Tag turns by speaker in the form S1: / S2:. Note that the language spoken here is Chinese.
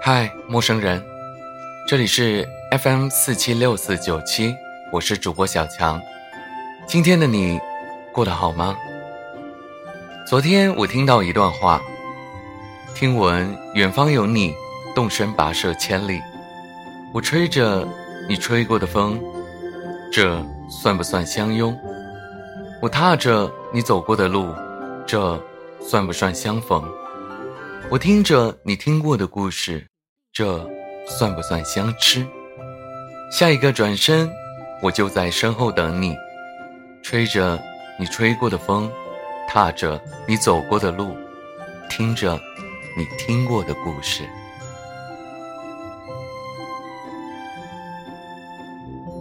S1: 嗨，陌生人，这里是 FM 四七六四九七，我是主播小强。今天的你过得好吗？昨天我听到一段话，听闻远方有你，动身跋涉千里。我吹着你吹过的风，这算不算相拥？我踏着你走过的路，这算不算相逢？我听着你听过的故事，这算不算相知？下一个转身，我就在身后等你，吹着你吹过的风，踏着你走过的路，听着你听过的故事。